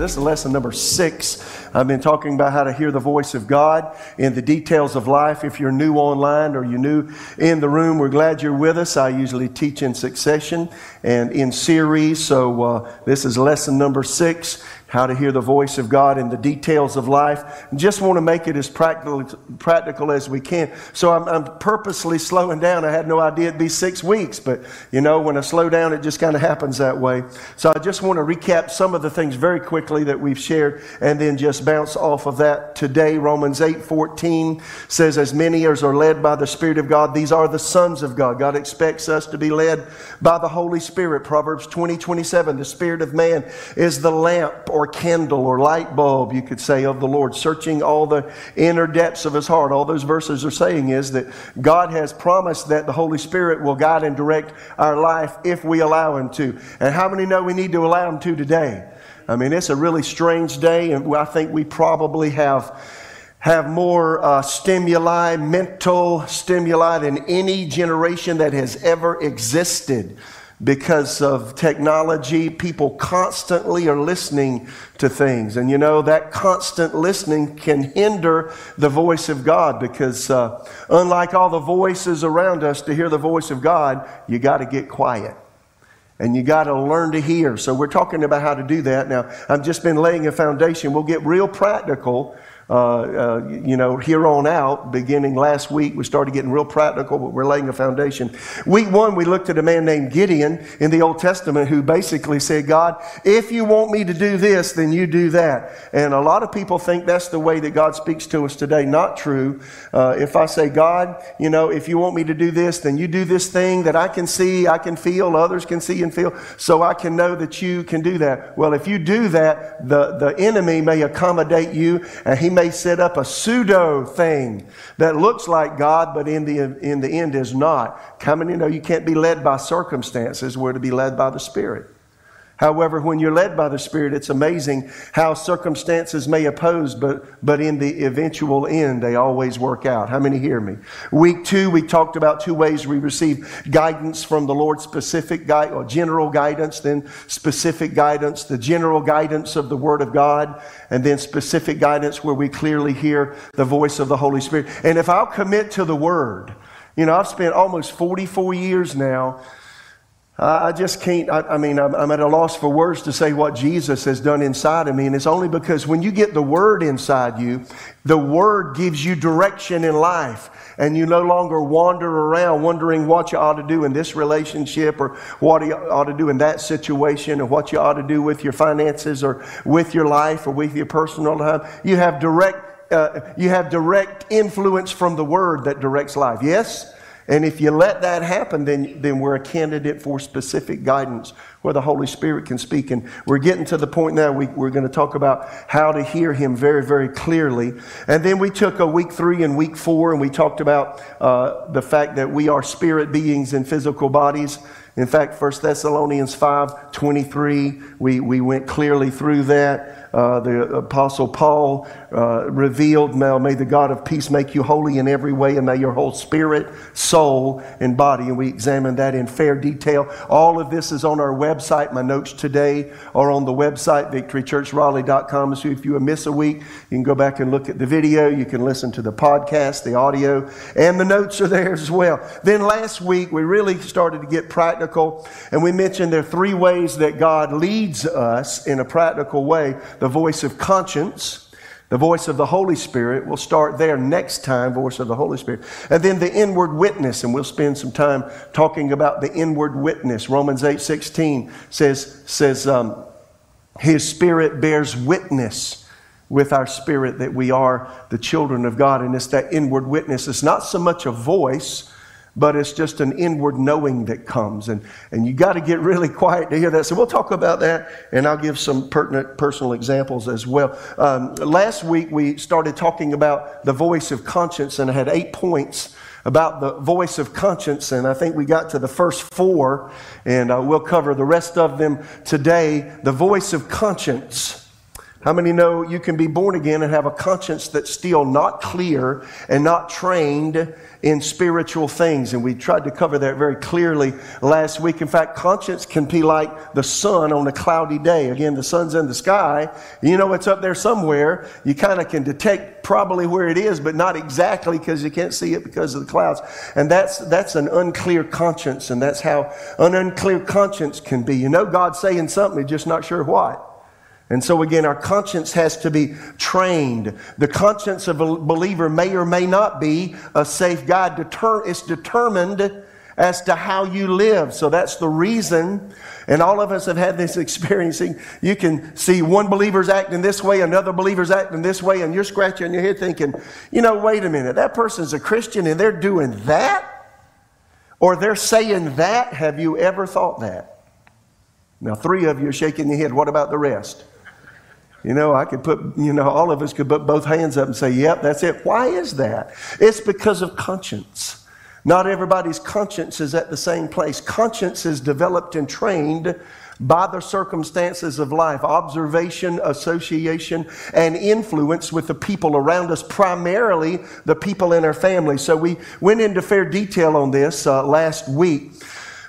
This is lesson number six. I've been talking about how to hear the voice of God in the details of life. If you're new online or you're new in the room, we're glad you're with us. I usually teach in succession and in series. So uh, this is lesson number six how to hear the voice of God in the details of life. Just want to make it as practical, practical as we can. So I'm, I'm, purposely slowing down. I had no idea it'd be six weeks, but you know, when I slow down, it just kind of happens that way. So I just want to recap some of the things very quickly that we've shared and then just bounce off of that today. Romans 8 14 says, As many as are led by the Spirit of God, these are the sons of God. God expects us to be led by the Holy Spirit. Proverbs 20 27, the Spirit of man is the lamp candle or light bulb, you could say, of the Lord, searching all the inner depths of his heart. All those verses are saying is that God has promised that the Holy Spirit will guide and direct our life if we allow him to. And how many know we need to allow him to today? I mean, it's a really strange day, and I think we probably have have more uh, stimuli, mental stimuli, than any generation that has ever existed because of technology. People constantly are listening to things. And you know, that constant listening can hinder the voice of God because, uh, unlike all the voices around us, to hear the voice of God, you got to get quiet. And you got to learn to hear. So, we're talking about how to do that. Now, I've just been laying a foundation. We'll get real practical uh, uh, you know, here on out, beginning last week, we started getting real practical, but we're laying a foundation. Week one, we looked at a man named Gideon in the Old Testament who basically said, God, if you want me to do this, then you do that. And a lot of people think that's the way that God speaks to us today. Not true. Uh, if I say, God, you know, if you want me to do this, then you do this thing that I can see, I can feel, others can see and feel, so I can know that you can do that. Well, if you do that, the, the enemy may accommodate you and he may may set up a pseudo thing that looks like God, but in the, in the end is not. Coming, you know, you can't be led by circumstances, we're to be led by the Spirit. However, when you're led by the Spirit, it's amazing how circumstances may oppose, but, but in the eventual end, they always work out. How many hear me? Week two, we talked about two ways we receive guidance from the Lord specific guide, or general guidance, then specific guidance, the general guidance of the Word of God, and then specific guidance where we clearly hear the voice of the Holy Spirit. And if I'll commit to the Word, you know, I've spent almost 44 years now I just can't, I, I mean, I'm, I'm, at a loss for words to say what Jesus has done inside of me. And it's only because when you get the Word inside you, the Word gives you direction in life. And you no longer wander around wondering what you ought to do in this relationship or what you ought to do in that situation or what you ought to do with your finances or with your life or with your personal life. You have direct, uh, you have direct influence from the Word that directs life. Yes? And if you let that happen, then, then we're a candidate for specific guidance where the Holy Spirit can speak. And we're getting to the point now we, we're going to talk about how to hear Him very, very clearly. And then we took a week three and week four, and we talked about uh, the fact that we are spirit beings in physical bodies. In fact, 1 Thessalonians 5 23, we, we went clearly through that uh, the Apostle Paul uh, revealed, now may the God of peace make you holy in every way, and may your whole spirit, soul, and body. And we examined that in fair detail. All of this is on our website. My notes today are on the website, victorychurchraleigh.com. So if you miss a week, you can go back and look at the video. You can listen to the podcast, the audio, and the notes are there as well. Then last week, we really started to get practical, and we mentioned there are three ways that God leads us in a practical way the voice of conscience, the voice of the Holy Spirit. We'll start there next time, voice of the Holy Spirit. And then the inward witness, and we'll spend some time talking about the inward witness. Romans 8 16 says, says um, His Spirit bears witness with our spirit that we are the children of God. And it's that inward witness. It's not so much a voice but it's just an inward knowing that comes. And, and you got to get really quiet to hear that. So we'll talk about that, and I'll give some pertinent personal examples as well. Um, last week, we started talking about the voice of conscience, and I had eight points about the voice of conscience, and I think we got to the first four, and uh, we'll cover the rest of them today. The voice of conscience. How many know you can be born again and have a conscience that's still not clear and not trained in spiritual things? And we tried to cover that very clearly last week. In fact, conscience can be like the sun on a cloudy day. Again, the sun's in the sky. You know it's up there somewhere. You kind of can detect probably where it is, but not exactly because you can't see it because of the clouds. And that's, that's an unclear conscience, and that's how an unclear conscience can be. You know God's saying something, you're just not sure what. And so, again, our conscience has to be trained. The conscience of a believer may or may not be a safe guide. Deter- it's determined as to how you live. So that's the reason. And all of us have had this experiencing. You can see one believer's acting this way, another believer's acting this way, and you're scratching your head thinking, you know, wait a minute, that person's a Christian and they're doing that? Or they're saying that? Have you ever thought that? Now, three of you are shaking your head. What about the rest? You know, I could put, you know, all of us could put both hands up and say, yep, that's it. Why is that? It's because of conscience. Not everybody's conscience is at the same place. Conscience is developed and trained by the circumstances of life, observation, association, and influence with the people around us, primarily the people in our family. So we went into fair detail on this uh, last week.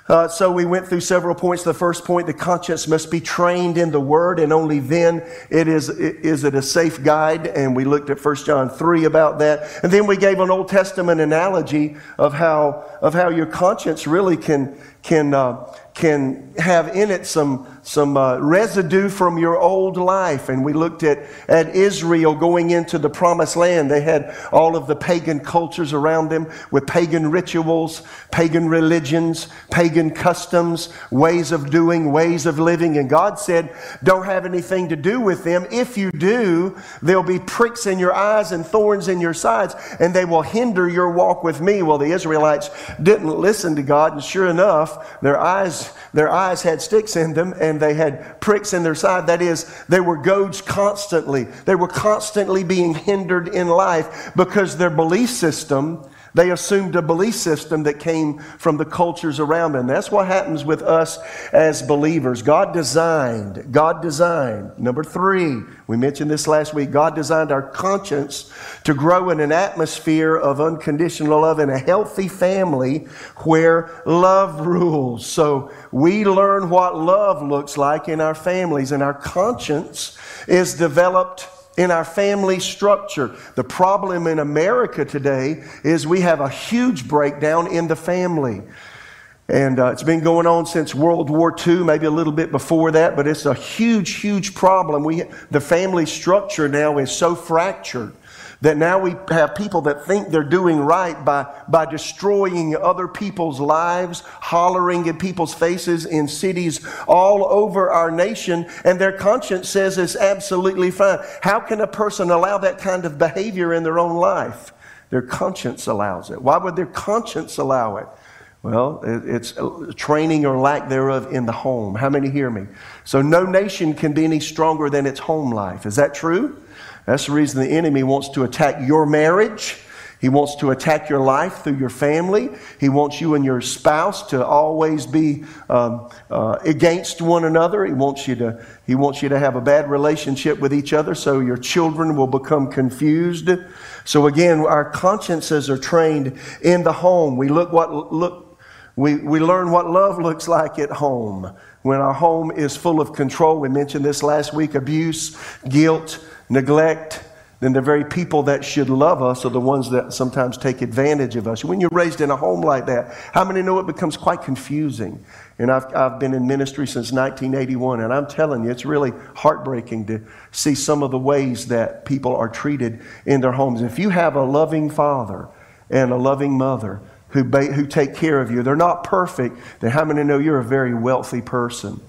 Uh, so we went through several points. The first point, the conscience must be trained in the Word, and only then it is, is it a safe guide. And we looked at 1 John 3 about that. And then we gave an Old Testament analogy of how, of how your conscience really can, can, uh, can have in it some, some uh, residue from your old life. And we looked at, at Israel going into the promised land. They had all of the pagan cultures around them with pagan rituals, pagan religions, pagan customs, ways of doing, ways of living. And God said, Don't have anything to do with them. If you do, there'll be pricks in your eyes and thorns in your sides, and they will hinder your walk with me. Well, the Israelites didn't listen to God, and sure enough, their eyes their eyes had sticks in them and they had pricks in their side. That is, they were gouged constantly. They were constantly being hindered in life because their belief system they assumed a belief system that came from the cultures around them. That's what happens with us as believers. God designed, God designed. Number three, we mentioned this last week. God designed our conscience to grow in an atmosphere of unconditional love in a healthy family where love rules. So we learn what love looks like in our families, and our conscience is developed in our family structure. The problem in America today is we have a huge breakdown in the family. And uh, it's been going on since World War II, maybe a little bit before that, but it's a huge, huge problem. We, the family structure now is so fractured that now we have people that think they're doing right by, by destroying other people's lives, hollering in people's faces in cities all over our nation, and their conscience says it's absolutely fine. How can a person allow that kind of behavior in their own life? Their conscience allows it. Why would their conscience allow it? Well, it's training or lack thereof in the home. How many hear me? So, no nation can be any stronger than its home life. Is that true? That's the reason the enemy wants to attack your marriage. He wants to attack your life through your family. He wants you and your spouse to always be um, uh, against one another. He wants you to he wants you to have a bad relationship with each other, so your children will become confused. So again, our consciences are trained in the home. We look what look we, we learn what love looks like at home. When our home is full of control, we mentioned this last week abuse, guilt, neglect, then the very people that should love us are the ones that sometimes take advantage of us. When you're raised in a home like that, how many know it becomes quite confusing? And I've, I've been in ministry since 1981, and I'm telling you, it's really heartbreaking to see some of the ways that people are treated in their homes. If you have a loving father and a loving mother who, ba- who take care of you, they're not perfect, then how many know you're a very wealthy person?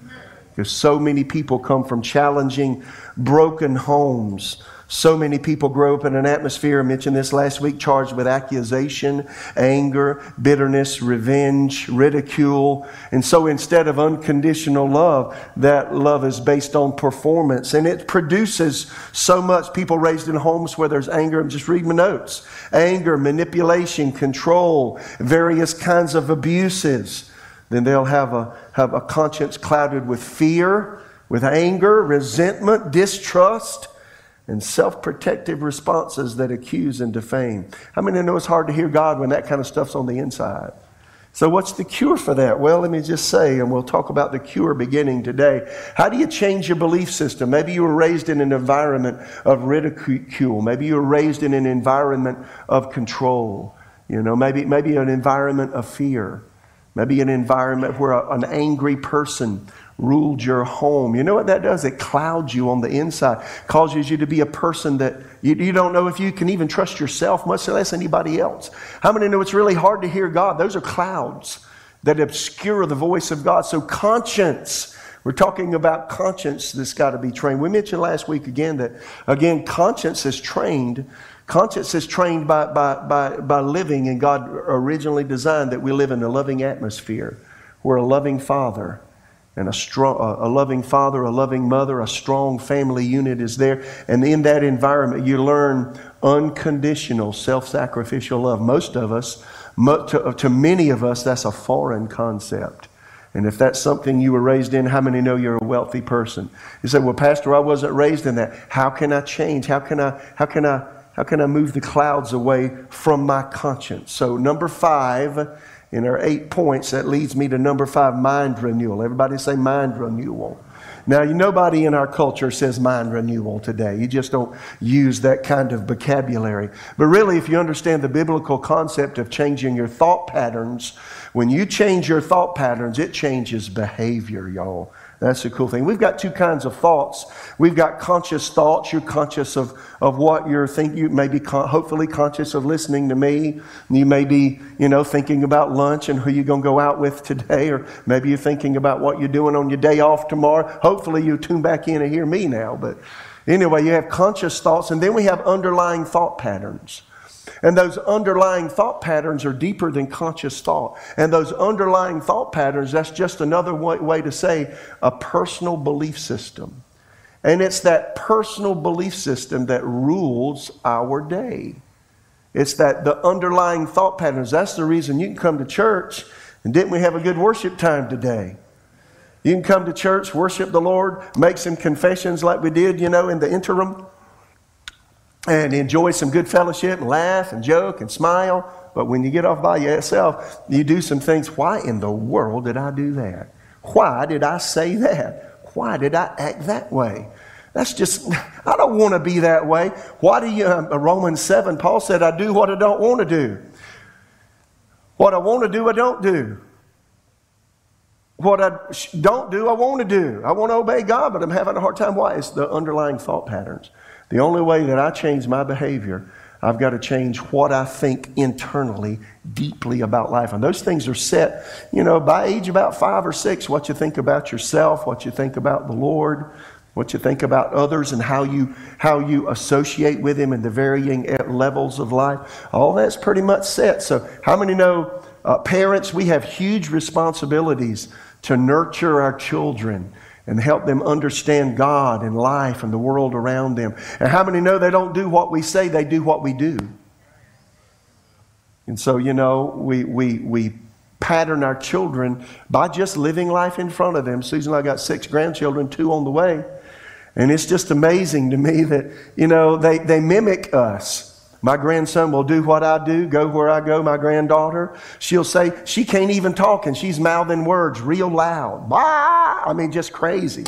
Because so many people come from challenging broken homes. So many people grow up in an atmosphere, I mentioned this last week, charged with accusation, anger, bitterness, revenge, ridicule. And so instead of unconditional love, that love is based on performance. And it produces so much people raised in homes where there's anger. I'm just reading my notes anger, manipulation, control, various kinds of abuses. Then they'll have a, have a conscience clouded with fear with anger, resentment, distrust, and self protective responses that accuse and defame. How many know it's hard to hear God when that kind of stuff's on the inside? So, what's the cure for that? Well, let me just say, and we'll talk about the cure beginning today. How do you change your belief system? Maybe you were raised in an environment of ridicule. Maybe you were raised in an environment of control. You know, maybe, maybe an environment of fear. Maybe an environment where a, an angry person ruled your home. You know what that does? It clouds you on the inside, causes you to be a person that you, you, don't know if you can even trust yourself, much less anybody else. How many know it's really hard to hear God? Those are clouds that obscure the voice of God. So, conscience. We're talking about conscience that's got to be trained. We mentioned last week again that, again, conscience is trained. Conscience is trained by, by, by, by living, and God originally designed that we live in a loving atmosphere. We're a loving Father and a, strong, a loving father, a loving mother, a strong family unit is there. And in that environment, you learn unconditional self sacrificial love. Most of us, to, to many of us, that's a foreign concept. And if that's something you were raised in, how many know you're a wealthy person? You say, Well, Pastor, I wasn't raised in that. How can I change? How can I, how can I, how can I move the clouds away from my conscience? So, number five, in our eight points, that leads me to number five mind renewal. Everybody say mind renewal. Now, nobody in our culture says mind renewal today. You just don't use that kind of vocabulary. But really, if you understand the biblical concept of changing your thought patterns, when you change your thought patterns, it changes behavior, y'all. That's the cool thing. We've got two kinds of thoughts. We've got conscious thoughts. You're conscious of, of what you're thinking. You may be con- hopefully conscious of listening to me. You may be, you know, thinking about lunch and who you're going to go out with today. Or maybe you're thinking about what you're doing on your day off tomorrow. Hopefully you tune back in and hear me now. But anyway, you have conscious thoughts. And then we have underlying thought patterns. And those underlying thought patterns are deeper than conscious thought. And those underlying thought patterns, that's just another way, to say a personal belief system. And it's that personal belief system that rules our day. It's that the underlying thought patterns. That's the reason you can come to church. And didn't we have a good worship time today? You can come to church, worship the Lord, make some confessions like we did, you know, in the interim and enjoy some good fellowship and laugh and joke and smile. But when you get off by yourself, you do some things. Why in the world did I do that? Why did I say that? Why did I act that way? That's just, I don't want to be that way. Why do you, uh, Romans 7, Paul said, I do what I don't want to do. What I want to do, I don't do. What I don't do, I want to do. I want to obey God, but I'm having a hard time. Why? It's the underlying thought patterns. The only way that I change my behavior, I've got to change what I think internally, deeply about life. And those things are set, you know, by age about five or six, what you think about yourself, what you think about the Lord, what you think about others, and how you, how you associate with Him in the varying levels of life. All that's pretty much set. So, how many know, uh, parents, we have huge responsibilities to nurture our children and help them understand God and life and the world around them. And how many know they don't do what we say, they do what we do? And so, you know, we, we, we pattern our children by just living life in front of them. Susan and I got six grandchildren, two on the way. And it's just amazing to me that, you know, they, they mimic us. My grandson will do what I do, go where I go. My granddaughter, she'll say, she can't even talk and she's mouthing words real loud. Bah! I mean, just crazy.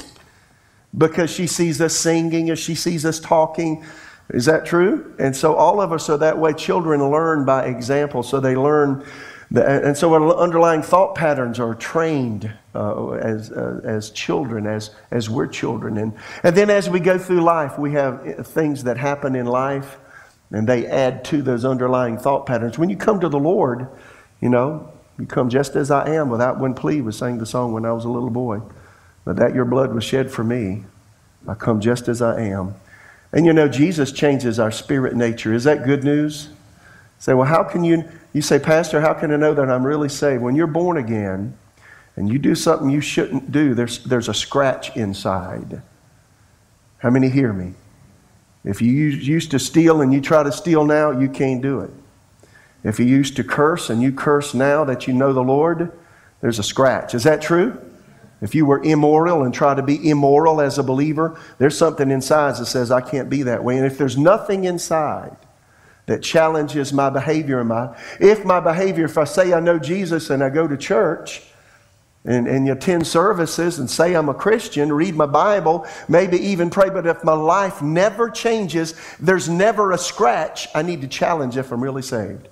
Because she sees us singing or she sees us talking. Is that true? And so all of us are that way. Children learn by example. So they learn, the, and so our underlying thought patterns are trained uh, as, uh, as children, as, as we're children. And, and then as we go through life, we have things that happen in life and they add to those underlying thought patterns. When you come to the Lord, you know, you come just as I am without one plea, was sang the song when I was a little boy. But that your blood was shed for me. I come just as I am. And you know, Jesus changes our spirit nature. Is that good news? Say, well, how can you, you say, Pastor, how can I know that I'm really saved? When you're born again and you do something you shouldn't do, there's, there's a scratch inside. How many hear me? If you used to steal and you try to steal now, you can't do it. If you used to curse and you curse now that you know the Lord, there's a scratch. Is that true? If you were immoral and try to be immoral as a believer, there's something inside that says, I can't be that way. And if there's nothing inside that challenges my behavior, my, if my behavior, if I say I know Jesus and I go to church, and, and you attend services and say I'm a Christian, read my Bible, maybe even pray, but if my life never changes, there's never a scratch, I need to challenge if I'm really saved.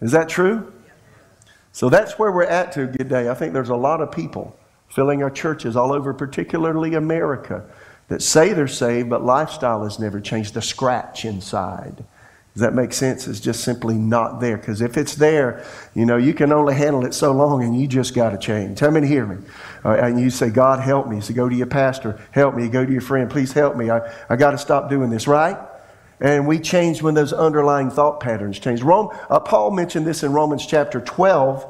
Is that true? So that's where we're at to today. I think there's a lot of people filling our churches all over, particularly America, that say they're saved, but lifestyle has never changed. The scratch inside. Does that make sense? It's just simply not there. Because if it's there, you know, you can only handle it so long and you just got to change. How many hear me? Uh, and you say, God, help me. So go to your pastor, help me. Go to your friend, please help me. I, I got to stop doing this, right? And we change when those underlying thought patterns change. Rome, uh, Paul mentioned this in Romans chapter 12.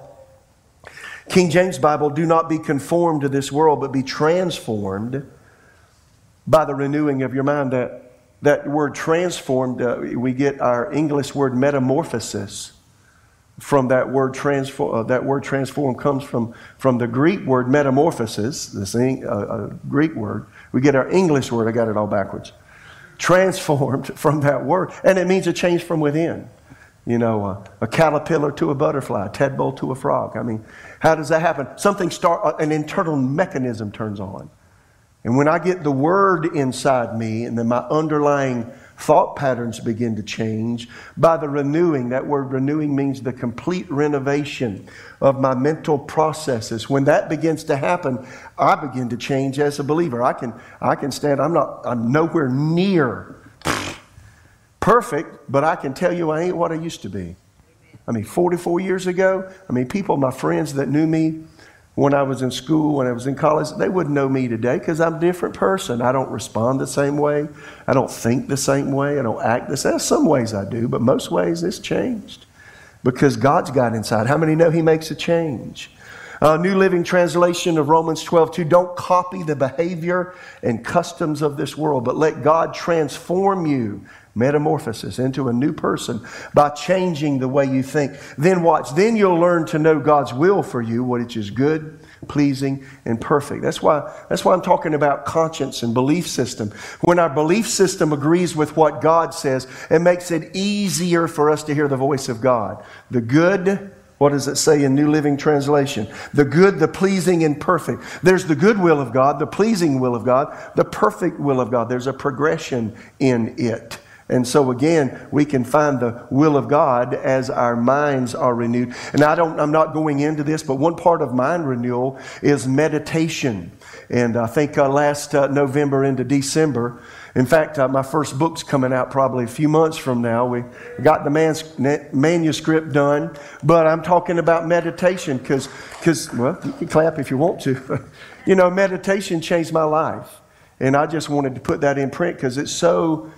King James Bible, do not be conformed to this world, but be transformed by the renewing of your mind. That that word transformed, uh, we get our English word metamorphosis from that word transform. Uh, that word transform comes from, from the Greek word metamorphosis, this uh, uh, Greek word. We get our English word, I got it all backwards. Transformed from that word. And it means a change from within. You know, uh, a caterpillar to a butterfly, a tadpole to a frog. I mean, how does that happen? Something start, uh, an internal mechanism turns on. And when I get the word inside me and then my underlying thought patterns begin to change by the renewing, that word renewing means the complete renovation of my mental processes. When that begins to happen, I begin to change as a believer. I can, I can stand, I'm not, I'm nowhere near perfect, but I can tell you I ain't what I used to be. I mean, 44 years ago, I mean, people, my friends that knew me when I was in school, when I was in college, they wouldn't know me today because I'm a different person. I don't respond the same way. I don't think the same way. I don't act the same. Some ways I do, but most ways it's changed because God's got inside. How many know He makes a change? Uh, New Living Translation of Romans 12, 2. Don't copy the behavior and customs of this world, but let God transform you metamorphosis into a new person by changing the way you think. Then watch, then you'll learn to know God's will for you, what is good, pleasing, and perfect. That's why, that's why I'm talking about conscience and belief system. When our belief system agrees with what God says, it makes it easier for us to hear the voice of God. The good, what does it say in New Living Translation? The good, the pleasing, and perfect. There's the good will of God, the pleasing will of God, the perfect will of God. There's a progression in it. And so again, we can find the will of God as our minds are renewed. And I don't, I'm not going into this, but one part of mind renewal is meditation. And I think uh, last uh, November into December, in fact, uh, my first book's coming out probably a few months from now. We got the mans- manuscript done, but I'm talking about meditation because, well, you can clap if you want to. you know, meditation changed my life. And I just wanted to put that in print because it's so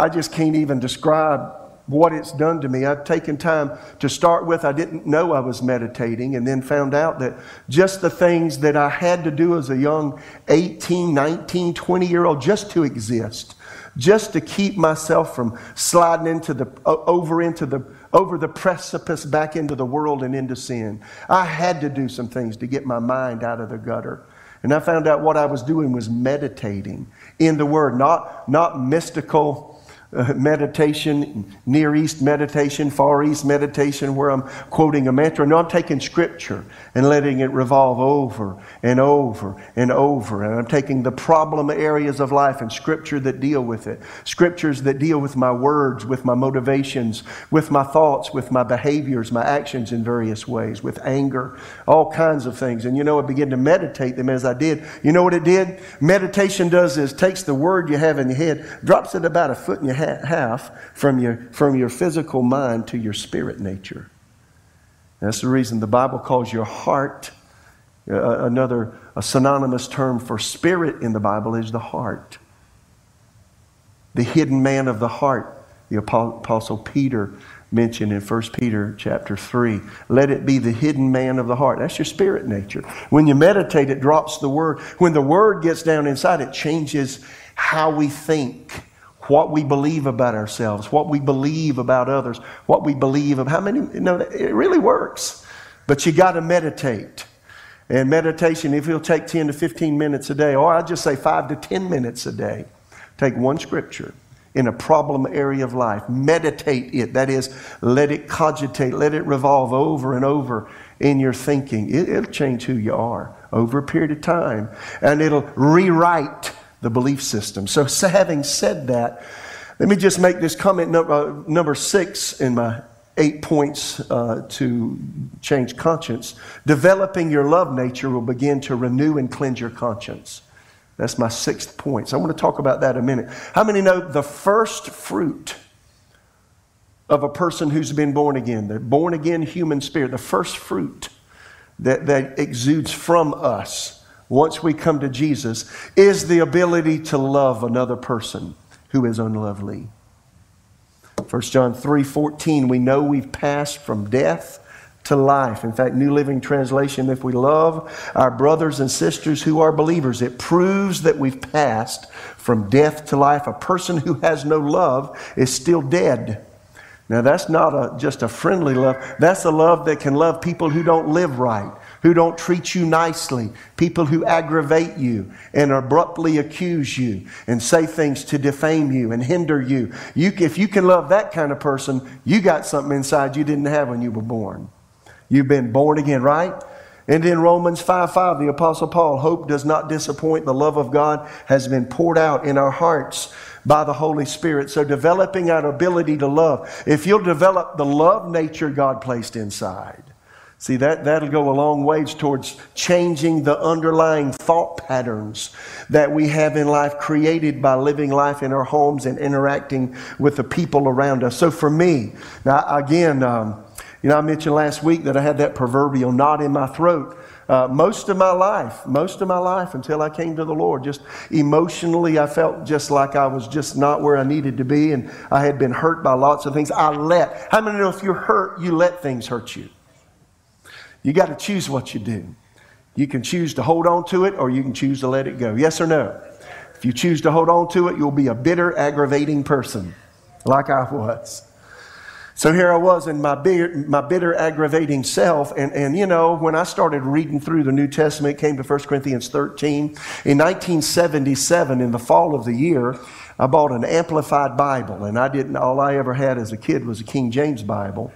I just can't even describe what it's done to me. I've taken time to start with. I didn't know I was meditating and then found out that just the things that I had to do as a young 18, 19, 20 year old just to exist, just to keep myself from sliding into the, over into the, over the precipice back into the world and into sin. I had to do some things to get my mind out of the gutter. And I found out what I was doing was meditating in the Word, not, not mystical uh, meditation, Near East meditation, Far East meditation, where I'm quoting a mantra. No, I'm taking Scripture and letting it revolve over and over and over. And I'm taking the problem areas of life and Scripture that deal with it. Scriptures that deal with my words, with my motivations, with my thoughts, with my behaviors, my actions in various ways, with anger, all kinds of things. And you know, I began to meditate them as I did. You know what it did? Meditation does is takes the word you have in your head, drops it about a foot in your half from your, from your physical mind to your spirit nature. That's the reason the Bible calls your heart, uh, another a synonymous term for spirit in the Bible is the heart. The hidden man of the heart. The Apostle Peter mentioned in 1 Peter chapter 3. Let it be the hidden man of the heart. That's your spirit nature. When you meditate, it drops the word. When the word gets down inside, it changes how we think what we believe about ourselves, what we believe about others, what we believe of how many, you know, it really works. But you got to meditate. And meditation, if you'll take 10 to 15 minutes a day, or I'd just say 5 to 10 minutes a day, take one scripture in a problem area of life, meditate it. That is, let it cogitate, let it revolve over and over in your thinking. It, will change who you are over a period of time, and it'll rewrite the belief system. So, having said that, let me just make this comment number, uh, number six in my eight points uh, to change conscience. Developing your love nature will begin to renew and cleanse your conscience. That's my sixth point. So I want to talk about that a minute. How many know the first fruit of a person who's been born again, the born again human spirit, the first fruit that, that exudes from us once we come to Jesus is the ability to love another person who is unlovely. 1 John 3 14, we know we've passed from death to life. In fact, New Living Translation, if we love our brothers and sisters who are believers, it proves that we've passed from death to life. A person who has no love is still dead. Now, that's not a, just a friendly love. That's a love that can love people who don't live right, who don't treat you nicely, people who aggravate you and abruptly accuse you and say things to defame you and hinder you. you. If you can love that kind of person, you got something inside you didn't have when you were born. You've been born again, right? And in Romans 5 5, the Apostle Paul, hope does not disappoint. The love of God has been poured out in our hearts by the Holy Spirit. So, developing our ability to love. If you'll develop the love nature God placed inside, see, that, that'll go a long ways towards changing the underlying thought patterns that we have in life, created by living life in our homes and interacting with the people around us. So, for me, now again, um, you know, I mentioned last week that I had that proverbial knot in my throat. Uh, most of my life, most of my life until I came to the Lord, just emotionally, I felt just like I was just not where I needed to be, and I had been hurt by lots of things. I let, how many know if you're hurt, you let things hurt you? You got to choose what you do. You can choose to hold on to it, or you can choose to let it go. Yes or no? If you choose to hold on to it, you'll be a bitter, aggravating person, like I was. So here I was in my bitter, my bitter aggravating self. And, and, you know, when I started reading through the New Testament, came to 1 Corinthians 13. In 1977, in the fall of the year, I bought an Amplified Bible. And I didn't, all I ever had as a kid was a King James Bible.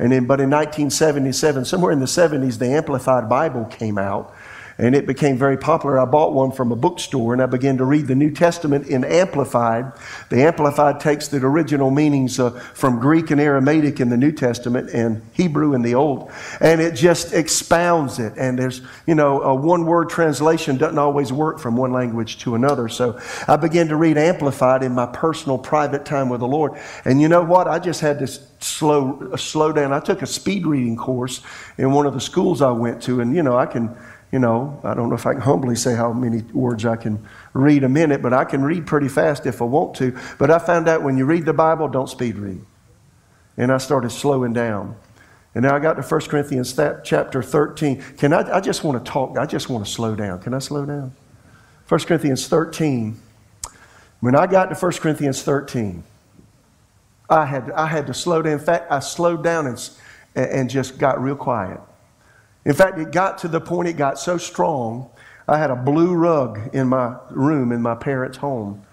And then, but in 1977, somewhere in the 70s, the Amplified Bible came out and it became very popular. I bought one from a bookstore and I began to read the New Testament in Amplified. The Amplified takes the original meanings uh, from Greek and Aramaic in the New Testament and Hebrew in the Old, and it just expounds it. And there's, you know, a one word translation doesn't always work from one language to another. So I began to read Amplified in my personal private time with the Lord. And you know what? I just had to slow, slow down. I took a speed reading course in one of the schools I went to, and, you know, I can you know, I don't know if I can humbly say how many words I can read a minute, but I can read pretty fast if I want to. But I found out when you read the Bible, don't speed read. And I started slowing down. And now I got to 1 Corinthians chapter 13. Can I, I just want to talk, I just want to slow down. Can I slow down? 1 Corinthians 13. When I got to 1 Corinthians 13, I had, I had to slow down. In fact, I slowed down and, and just got real quiet. In fact, it got to the point it got so strong, I had a blue rug in my room in my parents' home.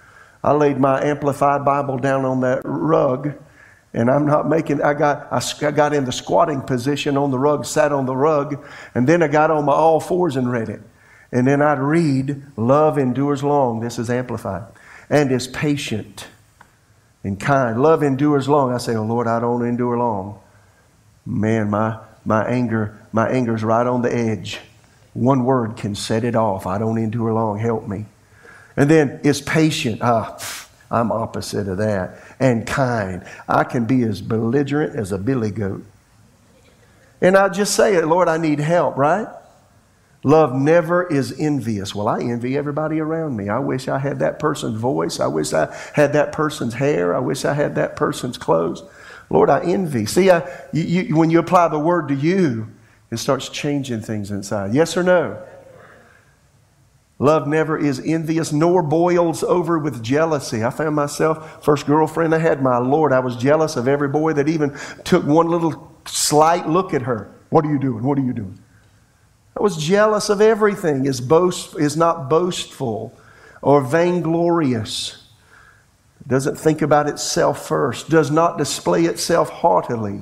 I laid my amplified Bible down on that rug, and I'm not making, I got, I got in the squatting position on the rug, sat on the rug, and then I got on my all fours and read it. And then I'd read, Love endures long. This is amplified. And is patient and kind. Love endures long. I say, Oh Lord, I don't endure long. Man, my, my anger my anger's right on the edge. One word can set it off. I don't endure long. Help me. And then it's patient. Ah, I'm opposite of that. And kind. I can be as belligerent as a billy goat. And I just say it, Lord, I need help, right? Love never is envious. Well, I envy everybody around me. I wish I had that person's voice. I wish I had that person's hair. I wish I had that person's clothes. Lord, I envy. See, I, you, you, when you apply the word to you, it starts changing things inside. Yes or no? Love never is envious nor boils over with jealousy. I found myself, first girlfriend I had, my Lord, I was jealous of every boy that even took one little slight look at her. What are you doing? What are you doing? I was jealous of everything, is, boast, is not boastful or vainglorious, doesn't think about itself first, does not display itself haughtily.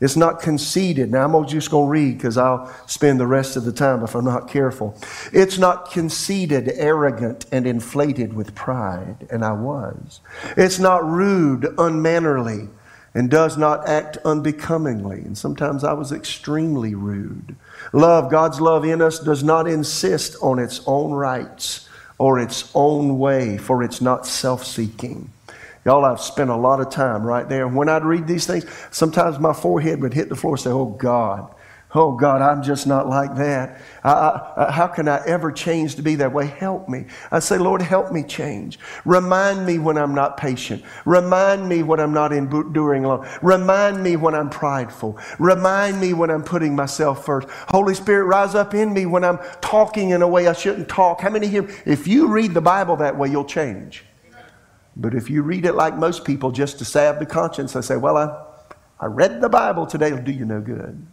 It's not conceited. Now, I'm just going to read because I'll spend the rest of the time if I'm not careful. It's not conceited, arrogant, and inflated with pride, and I was. It's not rude, unmannerly, and does not act unbecomingly. And sometimes I was extremely rude. Love, God's love in us, does not insist on its own rights or its own way, for it's not self seeking. Y'all, I've spent a lot of time right there. When I'd read these things, sometimes my forehead would hit the floor and say, Oh God, Oh God, I'm just not like that. I, I, how can I ever change to be that way? Help me. I say, Lord, help me change. Remind me when I'm not patient. Remind me when I'm not enduring long. Remind me when I'm prideful. Remind me when I'm putting myself first. Holy Spirit, rise up in me when I'm talking in a way I shouldn't talk. How many here? If you read the Bible that way, you'll change. But if you read it like most people, just to salve the conscience, I say, well, I, I read the Bible today, it'll do you no good.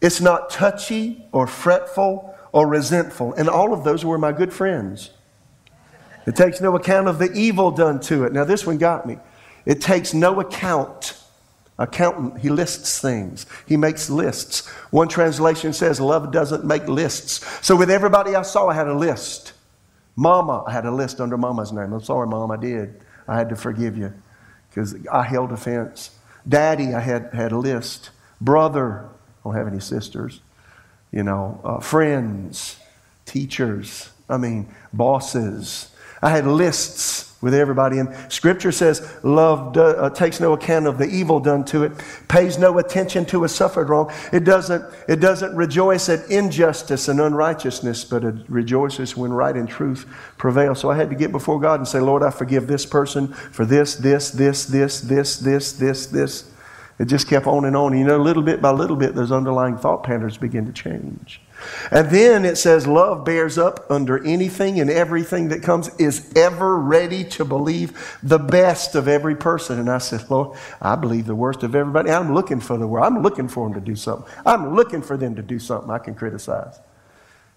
It's not touchy or fretful or resentful. And all of those were my good friends. It takes no account of the evil done to it. Now, this one got me. It takes no account. Accountant, he lists things. He makes lists. One translation says, Love doesn't make lists. So, with everybody I saw, I had a list. Mama, I had a list under Mama's name. I'm sorry, Mom, I did. I had to forgive you because I held offense. Daddy, I had, had a list. Brother, I don't have any sisters. You know, uh, friends, teachers, I mean, bosses. I had lists with everybody. And Scripture says love do, uh, takes no account of the evil done to it, pays no attention to a suffered wrong. It doesn't, it doesn't rejoice at injustice and unrighteousness, but it rejoices when right and truth prevail. So I had to get before God and say, Lord, I forgive this person for this, this, this, this, this, this, this, this. It just kept on and on. You know, little bit by little bit, those underlying thought patterns begin to change. And then it says, Love bears up under anything and everything that comes, is ever ready to believe the best of every person. And I said, Lord, I believe the worst of everybody. I'm looking for the worst. I'm looking for them to do something. I'm looking for them to do something I can criticize.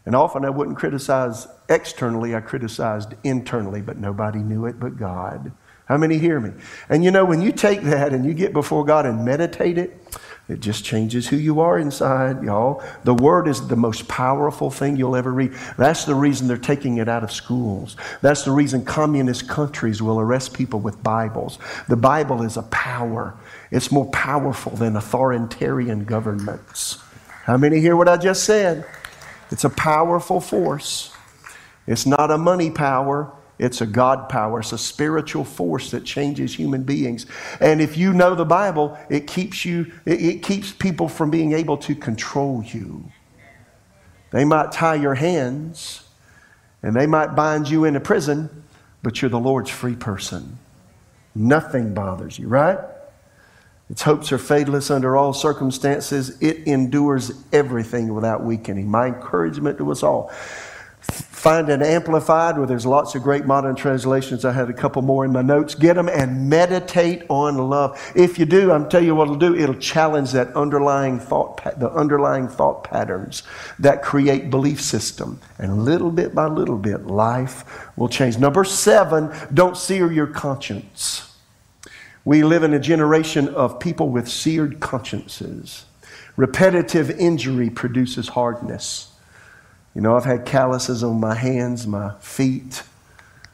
And often I wouldn't criticize externally, I criticized internally, but nobody knew it but God. How many hear me? And you know, when you take that and you get before God and meditate it, it just changes who you are inside, y'all. The Word is the most powerful thing you'll ever read. That's the reason they're taking it out of schools. That's the reason communist countries will arrest people with Bibles. The Bible is a power, it's more powerful than authoritarian governments. How many hear what I just said? It's a powerful force. It's not a money power, it's a God power. It's a spiritual force that changes human beings. And if you know the Bible, it keeps you, it, keeps people from being able to control you. They might tie your hands and they might bind you in a prison, but you're the Lord's free person. Nothing bothers you, right? Its hopes are fadeless under all circumstances. It endures everything without weakening. My encouragement to us all Find an amplified where there's lots of great modern translations. I had a couple more in my notes. Get them and meditate on love. If you do, I'm telling you what it'll do. It'll challenge that underlying thought, the underlying thought patterns that create belief system. And little bit by little bit, life will change. Number seven, don't sear your conscience. We live in a generation of people with seared consciences. Repetitive injury produces hardness. You know, I've had calluses on my hands, my feet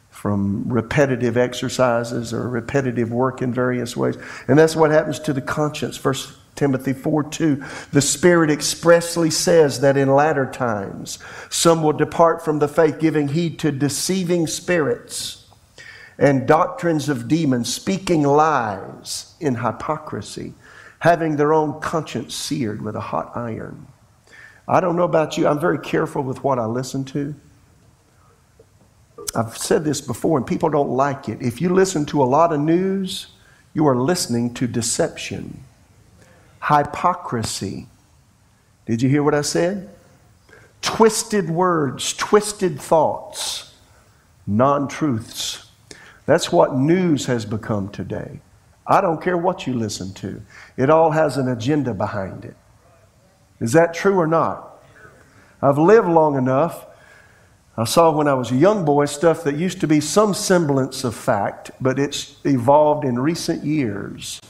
from repetitive exercises or repetitive work in various ways. And that's what happens to the conscience. First Timothy 4 2. The Spirit expressly says that in latter times some will depart from the faith, giving heed to deceiving spirits and doctrines of demons, speaking lies in hypocrisy, having their own conscience seared with a hot iron. I don't know about you, I'm very careful with what I listen to. I've said this before, and people don't like it. If you listen to a lot of news, you are listening to deception, hypocrisy. Did you hear what I said? Twisted words, twisted thoughts, non truths. That's what news has become today. I don't care what you listen to, it all has an agenda behind it. Is that true or not? I've lived long enough. I saw when I was a young boy stuff that used to be some semblance of fact, but it's evolved in recent years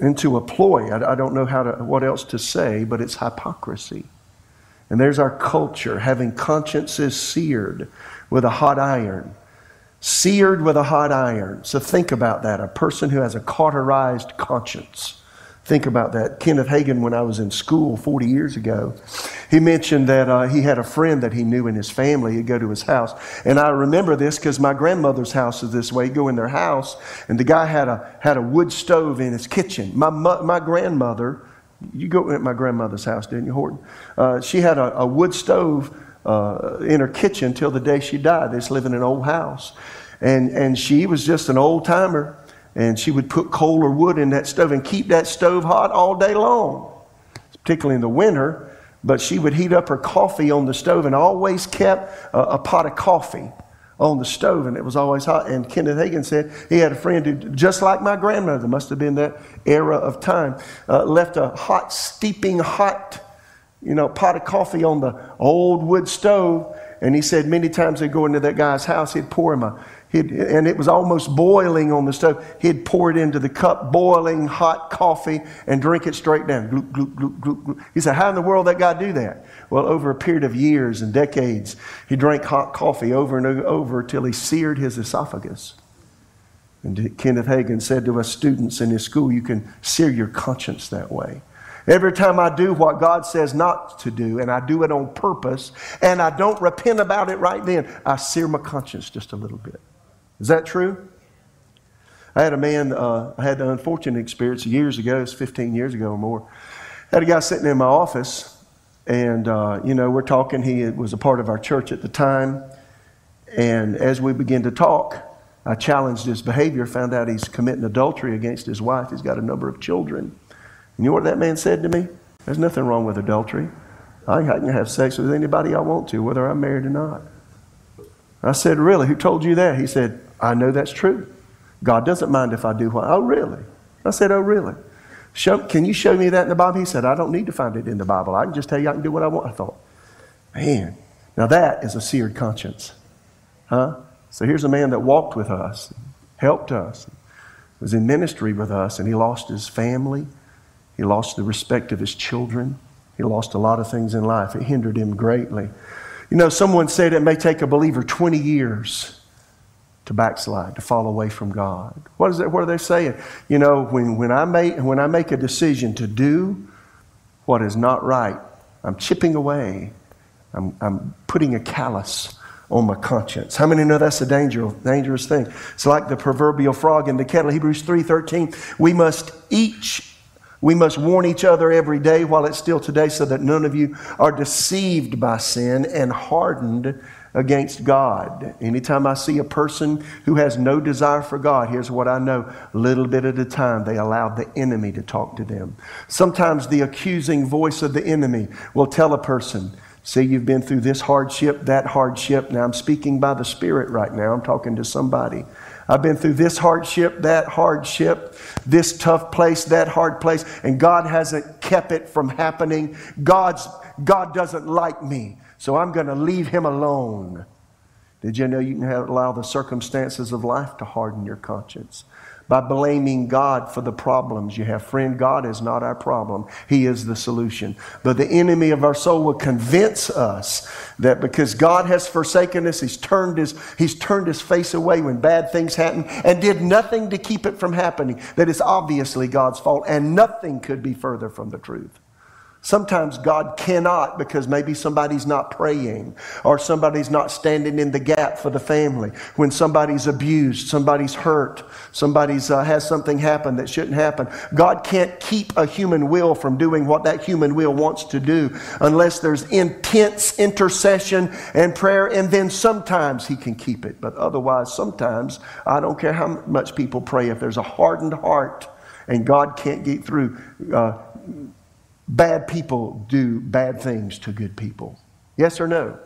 into a ploy. I, I don't know how to, what else to say, but it's hypocrisy. And there's our culture having consciences seared with a hot iron. Seared with a hot iron. So think about that. A person who has a cauterized conscience. Think about that. Kenneth Hagin, when I was in school 40 years ago, he mentioned that uh, he had a friend that he knew in his family. He'd go to his house. And I remember this because my grandmother's house is this way. You go in their house, and the guy had a, had a wood stove in his kitchen. My, my grandmother, you go at my grandmother's house, didn't you, Horton? Uh, she had a, a wood stove uh, in her kitchen till the day she died. They living in an old house. And, and she was just an old timer and she would put coal or wood in that stove and keep that stove hot all day long, particularly in the winter. But she would heat up her coffee on the stove and always kept a, a pot of coffee on the stove, and it was always hot. And Kenneth Hagin said he had a friend who, just like my grandmother, must have been that era of time, uh, left a hot, steeping hot, you know, pot of coffee on the old wood stove. And he said many times they'd go into that guy's house, he'd pour him a He'd, and it was almost boiling on the stove. He'd pour it into the cup, boiling hot coffee, and drink it straight down. Gloop, gloop, gloop, gloop, gloop. He said, How in the world that guy do that? Well, over a period of years and decades, he drank hot coffee over and over till he seared his esophagus. And Kenneth Hagin said to us students in his school, You can sear your conscience that way. Every time I do what God says not to do, and I do it on purpose, and I don't repent about it right then, I sear my conscience just a little bit. Is that true? I had a man, uh, I had an unfortunate experience years ago, it's 15 years ago or more. I had a guy sitting in my office, and, uh, you know, we're talking. He was a part of our church at the time. And as we began to talk, I challenged his behavior, found out he's committing adultery against his wife. He's got a number of children. You know what that man said to me? There's nothing wrong with adultery. I can have sex with anybody I want to, whether I'm married or not. I said, Really? Who told you that? He said, I know that's true. God doesn't mind if I do what. Oh, really? I said, Oh, really? Show, can you show me that in the Bible? He said, I don't need to find it in the Bible. I can just tell you I can do what I want. I thought, man, now that is a seared conscience. Huh? So here's a man that walked with us, helped us, was in ministry with us, and he lost his family. He lost the respect of his children. He lost a lot of things in life. It hindered him greatly. You know, someone said it may take a believer 20 years to backslide, to fall away from God. What is that? What are they saying? You know, when, when, I make, when I make a decision to do what is not right, I'm chipping away. I'm, I'm putting a callus on my conscience. How many know that's a danger, dangerous thing? It's like the proverbial frog in the kettle. Hebrews 3.13, we must each we must warn each other every day while it's still today so that none of you are deceived by sin and hardened against God. Anytime I see a person who has no desire for God, here's what I know. Little bit at a time, they allow the enemy to talk to them. Sometimes the accusing voice of the enemy will tell a person, See, you've been through this hardship, that hardship. Now, I'm speaking by the Spirit right now. I'm talking to somebody. I've been through this hardship, that hardship, this tough place, that hard place, and God hasn't kept it from happening. God's, God doesn't like me. So I'm going to leave him alone. Did you know you can have, allow the circumstances of life to harden your conscience? By blaming God for the problems you have. Friend, God is not our problem. He is the solution. But the enemy of our soul will convince us that because God has forsaken us, He's turned His, he's turned his face away when bad things happen and did nothing to keep it from happening, that it's obviously God's fault, and nothing could be further from the truth. Sometimes God cannot because maybe somebody's not praying or somebody's not standing in the gap for the family. When somebody's abused, somebody's hurt, somebody's uh, has something happen that shouldn't happen. God can't keep a human will from doing what that human will wants to do unless there's intense intercession and prayer and then sometimes he can keep it. But otherwise sometimes I don't care how much people pray if there's a hardened heart and God can't get through uh, bad people do bad things to good people. Yes or no?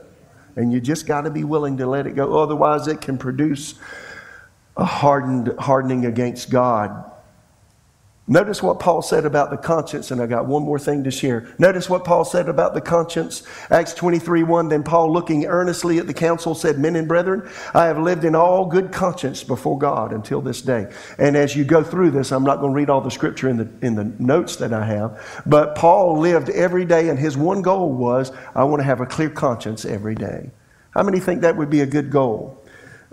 And you just got to be willing to let it go. Otherwise, it can produce a hardened, hardening against God. Notice what Paul said about the conscience, and I got one more thing to share. Notice what Paul said about the conscience. Acts 23 1. Then Paul, looking earnestly at the council, said, Men and brethren, I have lived in all good conscience before God until this day. And as you go through this, I'm not going to read all the scripture in the, in the notes that I have, but Paul lived every day, and his one goal was, I want to have a clear conscience every day. How many think that would be a good goal?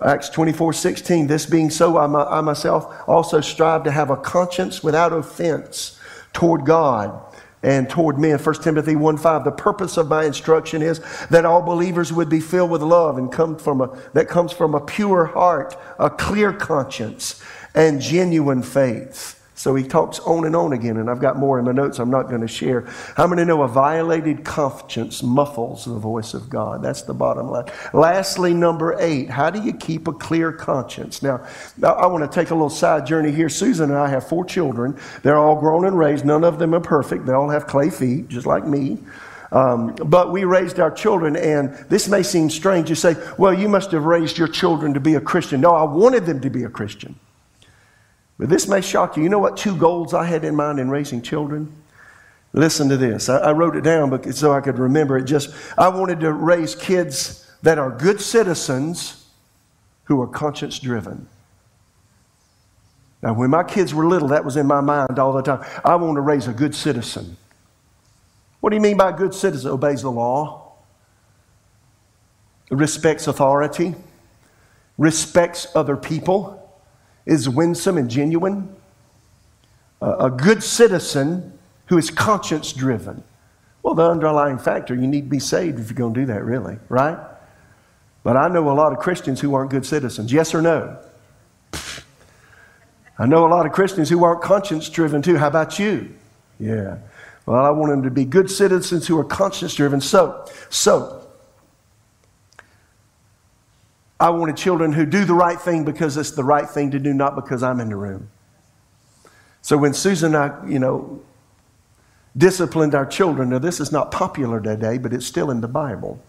Acts 24 16, this being so, I, I myself also strive to have a conscience without offense toward God and toward men. 1 Timothy 1 5, the purpose of my instruction is that all believers would be filled with love and come from a, that comes from a pure heart, a clear conscience, and genuine faith. So he talks on and on again, and I've got more in my notes I'm not going to share. How many know a violated conscience muffles the voice of God? That's the bottom line. Lastly, number eight, how do you keep a clear conscience? Now, I want to take a little side journey here. Susan and I have four children. They're all grown and raised. None of them are perfect. They all have clay feet, just like me. Um, but we raised our children, and this may seem strange. You say, well, you must have raised your children to be a Christian. No, I wanted them to be a Christian. But this may shock you. You know what two goals I had in mind in raising children? Listen to this. I, I wrote it down so I could remember it. Just I wanted to raise kids that are good citizens who are conscience driven. Now, when my kids were little, that was in my mind all the time. I want to raise a good citizen. What do you mean by good citizen? Obeys the law, respects authority, respects other people is winsome and genuine, a good citizen who is conscience driven. Well, the underlying factor, you need to be saved if you're going to do that, really, right? But I know a lot of Christians who aren't good citizens. Yes or no? I know a lot of Christians who aren't conscience driven too. How about you? Yeah. Well, I want them to be good citizens who are conscience driven. So, so I wanted children who do the right thing because it's the right thing to do, not because I'm in the room. So when Susan and I, you know, disciplined our children, now this is not popular today, but it's still in the Bible.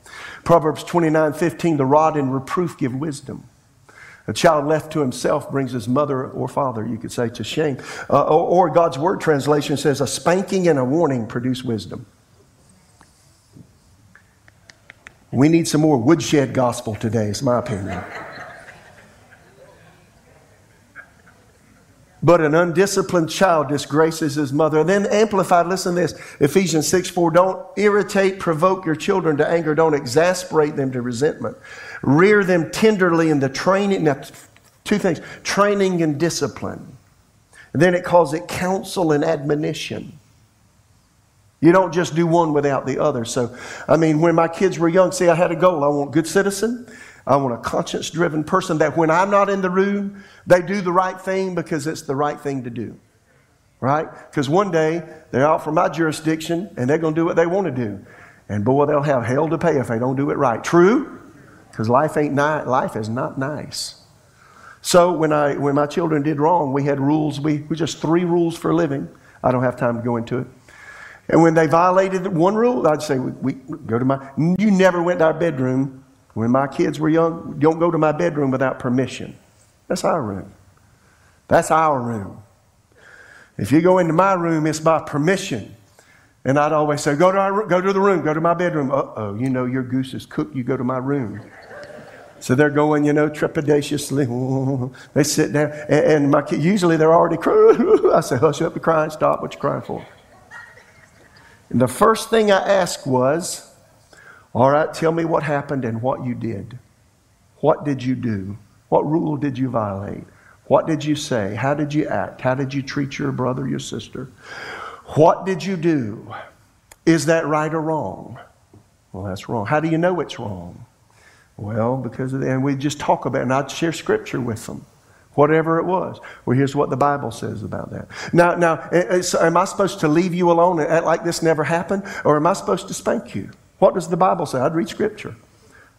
Proverbs 29 15, the rod and reproof give wisdom. A child left to himself brings his mother or father, you could say, to shame. Uh, or, or God's word translation says, a spanking and a warning produce wisdom. We need some more woodshed gospel today, is my opinion. But an undisciplined child disgraces his mother. And then amplified, listen to this Ephesians 6 4. Don't irritate, provoke your children to anger. Don't exasperate them to resentment. Rear them tenderly in the training. Now, two things training and discipline. And then it calls it counsel and admonition. You don't just do one without the other. So, I mean, when my kids were young, see, I had a goal. I want good citizen. I want a conscience driven person that when I'm not in the room, they do the right thing because it's the right thing to do. Right? Because one day they're out from my jurisdiction and they're going to do what they want to do. And boy, they'll have hell to pay if they don't do it right. True? Because life ain't ni- life is not nice. So when I when my children did wrong, we had rules. We, we just three rules for living. I don't have time to go into it. And when they violated one rule, I'd say, we, we, go to my, you never went to our bedroom. When my kids were young, don't go to my bedroom without permission. That's our room. That's our room. If you go into my room, it's by permission. And I'd always say, go to, our, go to the room, go to my bedroom. Uh oh, you know your goose is cooked, you go to my room. So they're going, you know, trepidatiously. They sit down, and, and my kid, usually they're already crying. I say, hush up, you're crying, stop what you're crying for. And the first thing I asked was, All right, tell me what happened and what you did. What did you do? What rule did you violate? What did you say? How did you act? How did you treat your brother, your sister? What did you do? Is that right or wrong? Well, that's wrong. How do you know it's wrong? Well, because of the, and we just talk about it, and I'd share scripture with them whatever it was. Well, here's what the Bible says about that. Now, now, am I supposed to leave you alone and act like this never happened, or am I supposed to spank you? What does the Bible say? I'd read Scripture.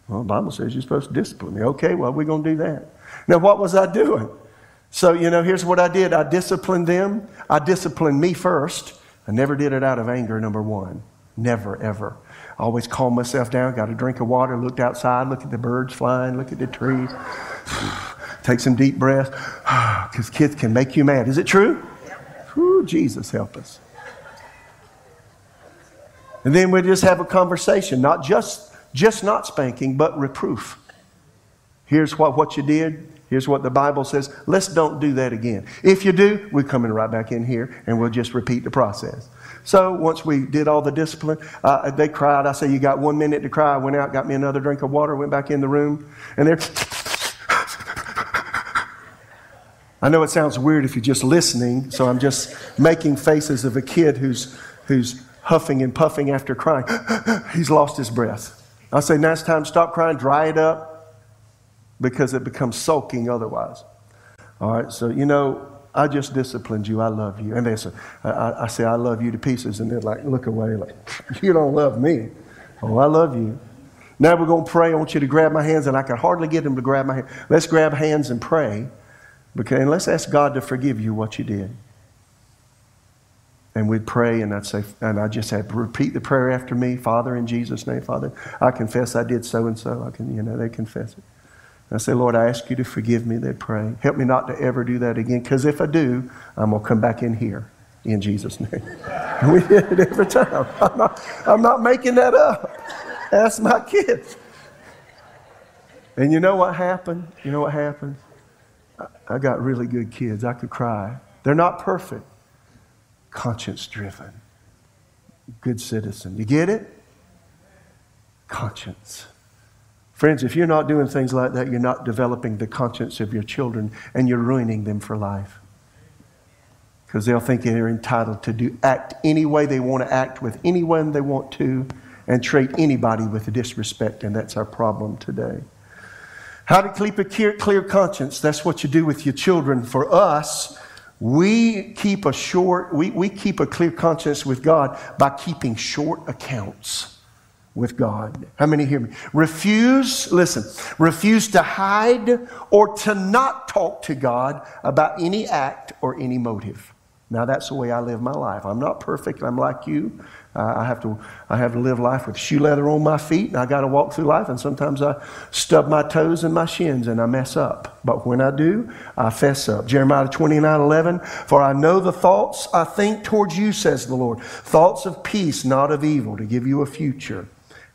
Well, the Bible says you're supposed to discipline me. Okay, well, we're going to do that. Now, what was I doing? So, you know, here's what I did I disciplined them. I disciplined me first. I never did it out of anger, number one. Never, ever. I always calmed myself down, got a drink of water, looked outside, looked at the birds flying, looked at the trees. Take some deep breaths because kids can make you mad. Is it true? Ooh, Jesus, help us. And then we just have a conversation, not just, just not spanking, but reproof. Here's what, what you did. Here's what the Bible says. Let's don't do that again. If you do, we're coming right back in here and we'll just repeat the process. So once we did all the discipline, uh, they cried. I said, You got one minute to cry. I went out, got me another drink of water, went back in the room, and they're. I know it sounds weird if you're just listening, so I'm just making faces of a kid who's, who's huffing and puffing after crying. He's lost his breath. I say, it's time stop crying, dry it up, because it becomes sulking otherwise. All right, so you know, I just disciplined you. I love you. And they say, I, I say, I love you to pieces. And they're like, look away, like, you don't love me. Oh, I love you. Now we're going to pray. I want you to grab my hands, and I can hardly get them to grab my hand. Let's grab hands and pray. Okay, and let's ask God to forgive you what you did. And we'd pray, and I'd say, and I just had repeat the prayer after me, Father, in Jesus' name, Father, I confess I did so and so. I can, you know, they confess it. I say, Lord, I ask you to forgive me. They pray. Help me not to ever do that again, because if I do, I'm to come back in here in Jesus' name. we did it every time. I'm not, I'm not making that up. Ask my kids. And you know what happened? You know what happened? I, got really good kids. I could cry. They're not perfect, conscience driven, good citizen. You get it? Conscience. Friends, if you're not doing things like that, you're not developing the conscience of your children and you're ruining them for life. Because they'll think they're entitled to do, act any way they want to act with anyone they want to and treat anybody with disrespect, and that's our problem today. How to keep a clear conscience, that's what you do with your children. For us, we keep a short, we, we keep a clear conscience with God by keeping short accounts with God. How many hear me? Refuse, listen, refuse to hide or to not talk to God about any act or any motive. Now that's the way I live my life. I'm not perfect. I'm like you. Uh, I have to I have to live life with shoe leather on my feet, and I got to walk through life. And sometimes I stub my toes and my shins, and I mess up. But when I do, I fess up. Jeremiah 29, 11. For I know the thoughts I think towards you, says the Lord, thoughts of peace, not of evil, to give you a future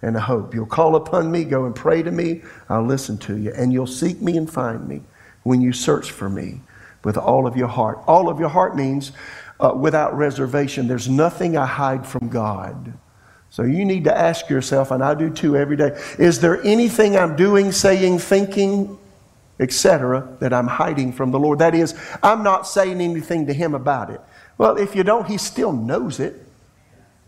and a hope. You'll call upon me, go and pray to me, I'll listen to you. And you'll seek me and find me when you search for me with all of your heart. All of your heart means uh, without reservation. There's nothing I hide from God. So you need to ask yourself, and I do too every day, is there anything I'm doing, saying, thinking, etc., that I'm hiding from the Lord? That is, I'm not saying anything to Him about it. Well, if you don't, He still knows it.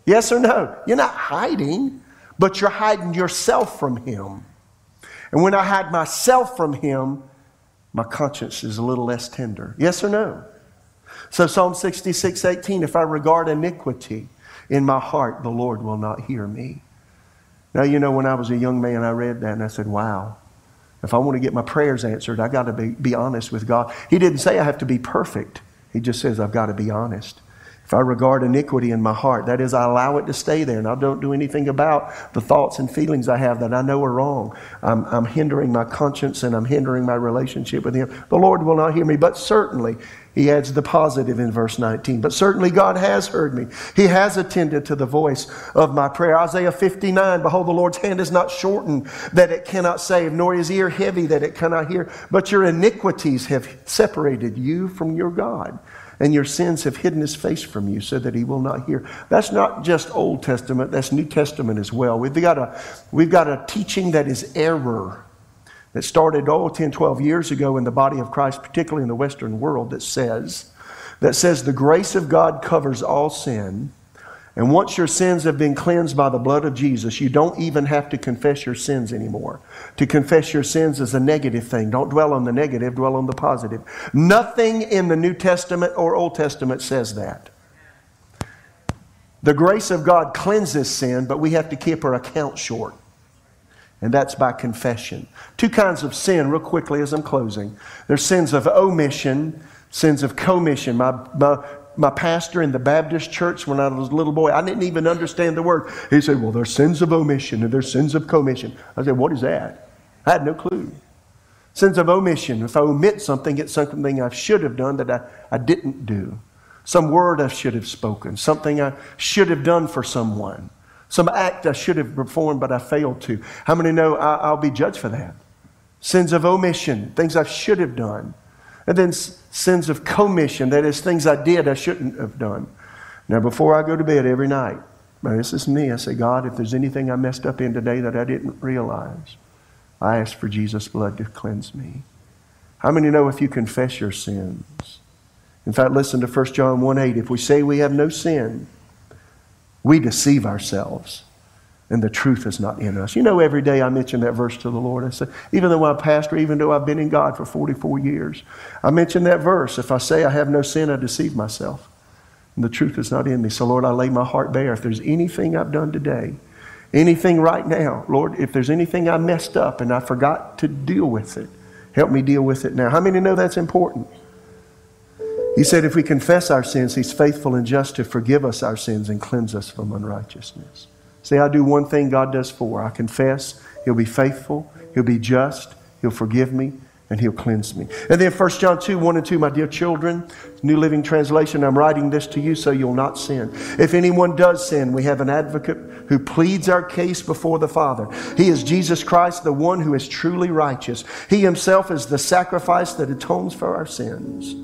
Yes or no? You're not hiding but you're hiding yourself from Him. And when I hide myself from Him, my conscience is a little less tender. Yes or no? So, Psalm 66 18, if I regard iniquity in my heart, the Lord will not hear me. Now, you know, when I was a young man, I read that and I said, wow, if I want to get my prayers answered, I got to be, be honest with God. He didn't say I have to be perfect, He just says I've got to be honest. If I regard iniquity in my heart, that is, I allow it to stay there and I don't do anything about the thoughts and feelings I have that I know are wrong, I'm, I'm hindering my conscience and I'm hindering my relationship with Him. The Lord will not hear me, but certainly, He adds the positive in verse 19. But certainly, God has heard me. He has attended to the voice of my prayer. Isaiah 59 Behold, the Lord's hand is not shortened that it cannot save, nor his ear heavy that it cannot hear, but your iniquities have separated you from your God and your sins have hidden his face from you so that he will not hear. That's not just Old Testament, that's New Testament as well. We've got a, we've got a teaching that is error that started, oh, 10, 12 years ago in the body of Christ, particularly in the Western world, that says, that says the grace of God covers all sin and once your sins have been cleansed by the blood of Jesus, you don't even have to confess your sins anymore. To confess your sins is a negative thing. Don't dwell on the negative, dwell on the positive. Nothing in the New Testament or Old Testament says that. The grace of God cleanses sin, but we have to keep our account short. And that's by confession. Two kinds of sin, real quickly as I'm closing. There's sins of omission, sins of commission. My, my my pastor in the Baptist church when I was a little boy, I didn't even understand the word. He said, Well, there's sins of omission and there's sins of commission. I said, What is that? I had no clue. Sins of omission. If I omit something, it's something I should have done that I, I didn't do. some word I should have spoken, something I should have done for someone, some act I should have performed but I failed to. How many know I, will be judged for that? Sins of omission, things I should have done. And then sins of commission, that is, things I did I shouldn't have done. Now, before I go to bed every night, this is me, I say, God, if there's anything I messed up in today that I didn't realize, I ask for Jesus' blood to cleanse me. How many know if you confess your sins? In fact, listen to 1 John 1 8. If we say we have no sin, we deceive ourselves, and the truth is not in us. You know, every day I mention that verse to the Lord. I say, even though I'm a pastor, even though I've been in God for 44 years, I mention that verse. If I say I have no sin, I deceive myself, and the truth is not in me. So, Lord, I lay my heart bare. If there's anything I've done today, anything right now, Lord, if there's anything I messed up and I forgot to deal with it, Help me deal with it now. How many know that's important? He said, if we confess our sins, He's faithful and just to forgive us our sins and cleanse us from unrighteousness. Say, I do one thing God does four. I confess, He'll be faithful, He'll be just, He'll forgive me, and he'll cleanse me. And then 1 John 2, 1 and 2, my dear children, New Living Translation, I'm writing this to you so you'll not sin. If anyone does sin, we have an advocate who pleads our case before the Father. He is Jesus Christ, the one who is truly righteous. He himself is the sacrifice that atones for our sins.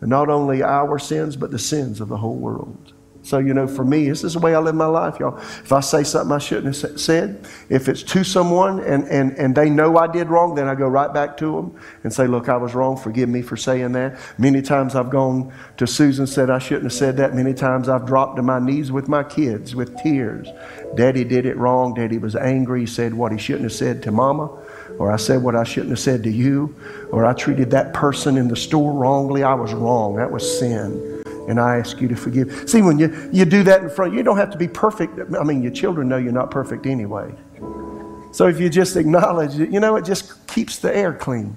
Not only our sins, but the sins of the whole world. So, you know, for me, this is the way I live my life, y'all. If I say something I shouldn't have said, if it's to someone and, and, and they know I did wrong, then I go right back to them and say, Look, I was wrong. Forgive me for saying that. Many times I've gone to Susan, said I shouldn't have said that. Many times I've dropped to my knees with my kids with tears. Daddy did it wrong. Daddy was angry. He said what he shouldn't have said to mama or I said what I shouldn't have said to you, or I treated that person in the store wrongly. I was wrong. That was sin and I ask you to forgive. See, when you, you do that in front, you don't have to be perfect. I mean, your children know you're not perfect anyway. So if you just acknowledge it, you know, it just keeps the air clean.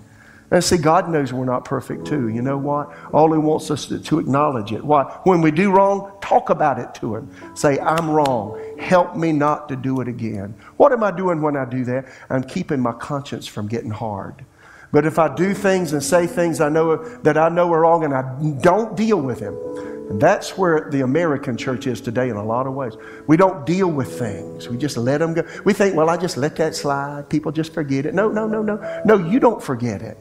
And see, God knows we're not perfect too. You know what? All He wants us to, to acknowledge it. Why? When we do wrong, talk about it to Him. Say, I'm wrong. Help me not to do it again. What am I doing when I do that? I'm keeping my conscience from getting hard. But if I do things and say things I know that I know are wrong and I don't deal with them, and that's where the American church is today in a lot of ways. We don't deal with things. We just let them go. We think, well, I just let that slide. People just forget it. No, no, no, no. No, you don't forget it.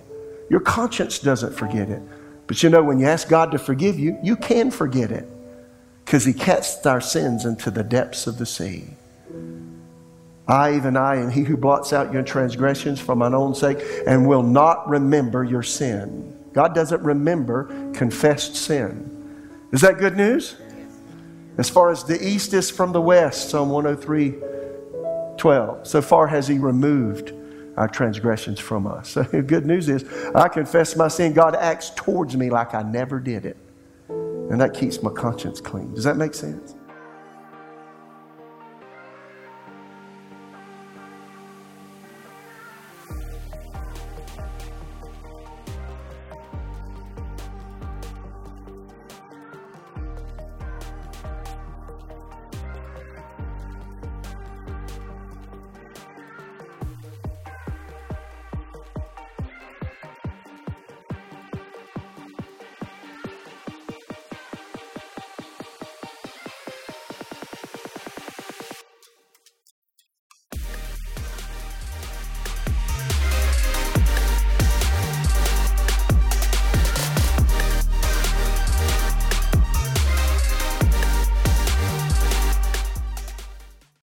Your conscience doesn't forget it. But you know, when you ask God to forgive you, you can forget it because He casts our sins into the depths of the sea. I, even I, am he who blots out your transgressions for mine own sake and will not remember your sin. God doesn't remember confessed sin. Is that good news? As far as the east is from the west, Psalm 103 12. So far has he removed our transgressions from us. So good news is I confess my sin. God acts towards me like I never did it. And that keeps my conscience clean. Does that make sense?